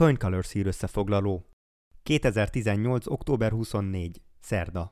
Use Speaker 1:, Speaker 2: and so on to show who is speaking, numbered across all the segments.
Speaker 1: CoinColors hír összefoglaló. 2018. október 24. Szerda.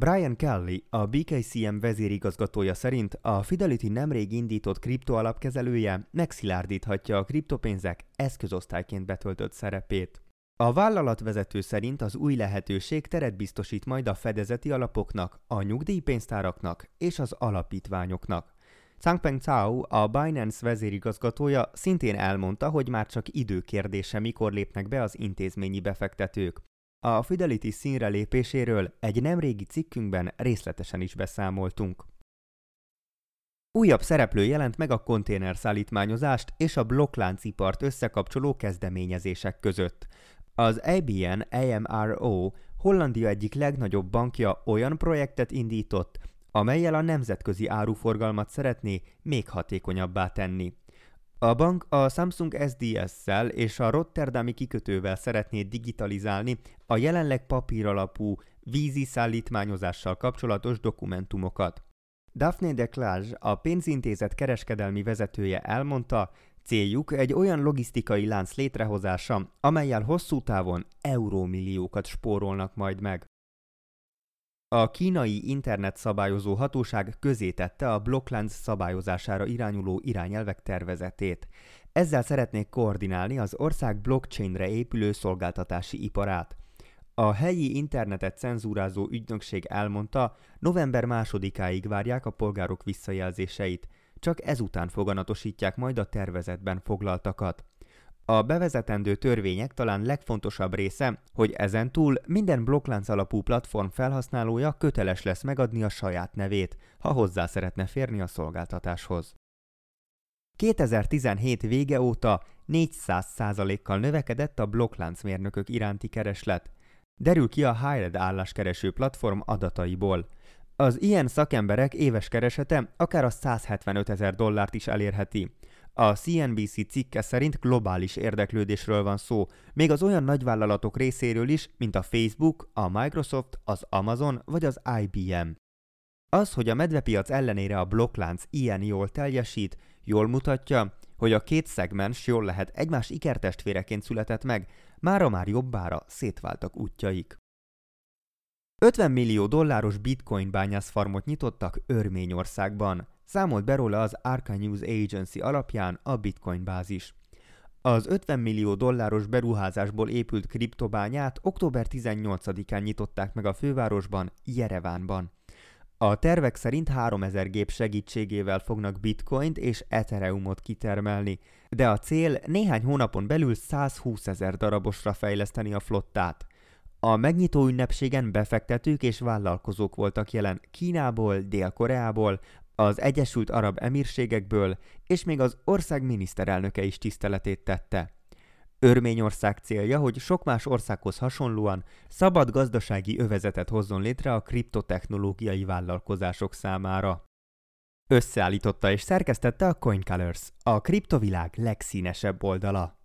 Speaker 1: Brian Kelly, a BKCM vezérigazgatója szerint a Fidelity nemrég indított kriptoalapkezelője megszilárdíthatja a kriptopénzek eszközosztályként betöltött szerepét. A vállalatvezető szerint az új lehetőség teret biztosít majd a fedezeti alapoknak, a nyugdíjpénztáraknak és az alapítványoknak. Changpeng Cao, a Binance vezérigazgatója szintén elmondta, hogy már csak időkérdése, mikor lépnek be az intézményi befektetők. A Fidelity színre lépéséről egy nemrégi cikkünkben részletesen is beszámoltunk. Újabb szereplő jelent meg a konténerszállítmányozást és a blokkláncipart összekapcsoló kezdeményezések között. Az ABN AMRO Hollandia egyik legnagyobb bankja olyan projektet indított, amelyel a nemzetközi áruforgalmat szeretné még hatékonyabbá tenni. A bank a Samsung SDS-szel és a Rotterdami kikötővel szeretné digitalizálni a jelenleg papíralapú vízi szállítmányozással kapcsolatos dokumentumokat. Daphne de a pénzintézet kereskedelmi vezetője elmondta, céljuk egy olyan logisztikai lánc létrehozása, amelyel hosszú távon eurómilliókat spórolnak majd meg. A kínai internet szabályozó hatóság közé tette a blokklánc szabályozására irányuló irányelvek tervezetét. Ezzel szeretnék koordinálni az ország blockchainre épülő szolgáltatási iparát. A helyi internetet cenzúrázó ügynökség elmondta, november másodikáig várják a polgárok visszajelzéseit, csak ezután foganatosítják majd a tervezetben foglaltakat. A bevezetendő törvények talán legfontosabb része, hogy ezen túl minden blokklánc alapú platform felhasználója köteles lesz megadni a saját nevét, ha hozzá szeretne férni a szolgáltatáshoz. 2017 vége óta 400%-kal növekedett a blokkláncmérnökök iránti kereslet. Derül ki a Hired álláskereső platform adataiból. Az ilyen szakemberek éves keresete akár a 175 ezer dollárt is elérheti. A CNBC cikke szerint globális érdeklődésről van szó, még az olyan nagyvállalatok részéről is, mint a Facebook, a Microsoft, az Amazon vagy az IBM. Az, hogy a medvepiac ellenére a blokklánc ilyen jól teljesít, jól mutatja, hogy a két szegmens jól lehet egymás ikertestvéreként született meg, mára már jobbára szétváltak útjaik. 50 millió dolláros bitcoin bányászfarmot nyitottak Örményországban számolt be róla az Arca News Agency alapján a Bitcoin bázis. Az 50 millió dolláros beruházásból épült kriptobányát október 18-án nyitották meg a fővárosban, Jerevánban. A tervek szerint 3000 gép segítségével fognak bitcoint és ethereumot kitermelni, de a cél néhány hónapon belül 120 ezer darabosra fejleszteni a flottát. A megnyitó ünnepségen befektetők és vállalkozók voltak jelen Kínából, Dél-Koreából, az Egyesült Arab Emírségekből, és még az ország miniszterelnöke is tiszteletét tette. Örményország célja, hogy sok más országhoz hasonlóan szabad gazdasági övezetet hozzon létre a kriptotechnológiai vállalkozások számára. Összeállította és szerkesztette a CoinColors, a kriptovilág legszínesebb oldala.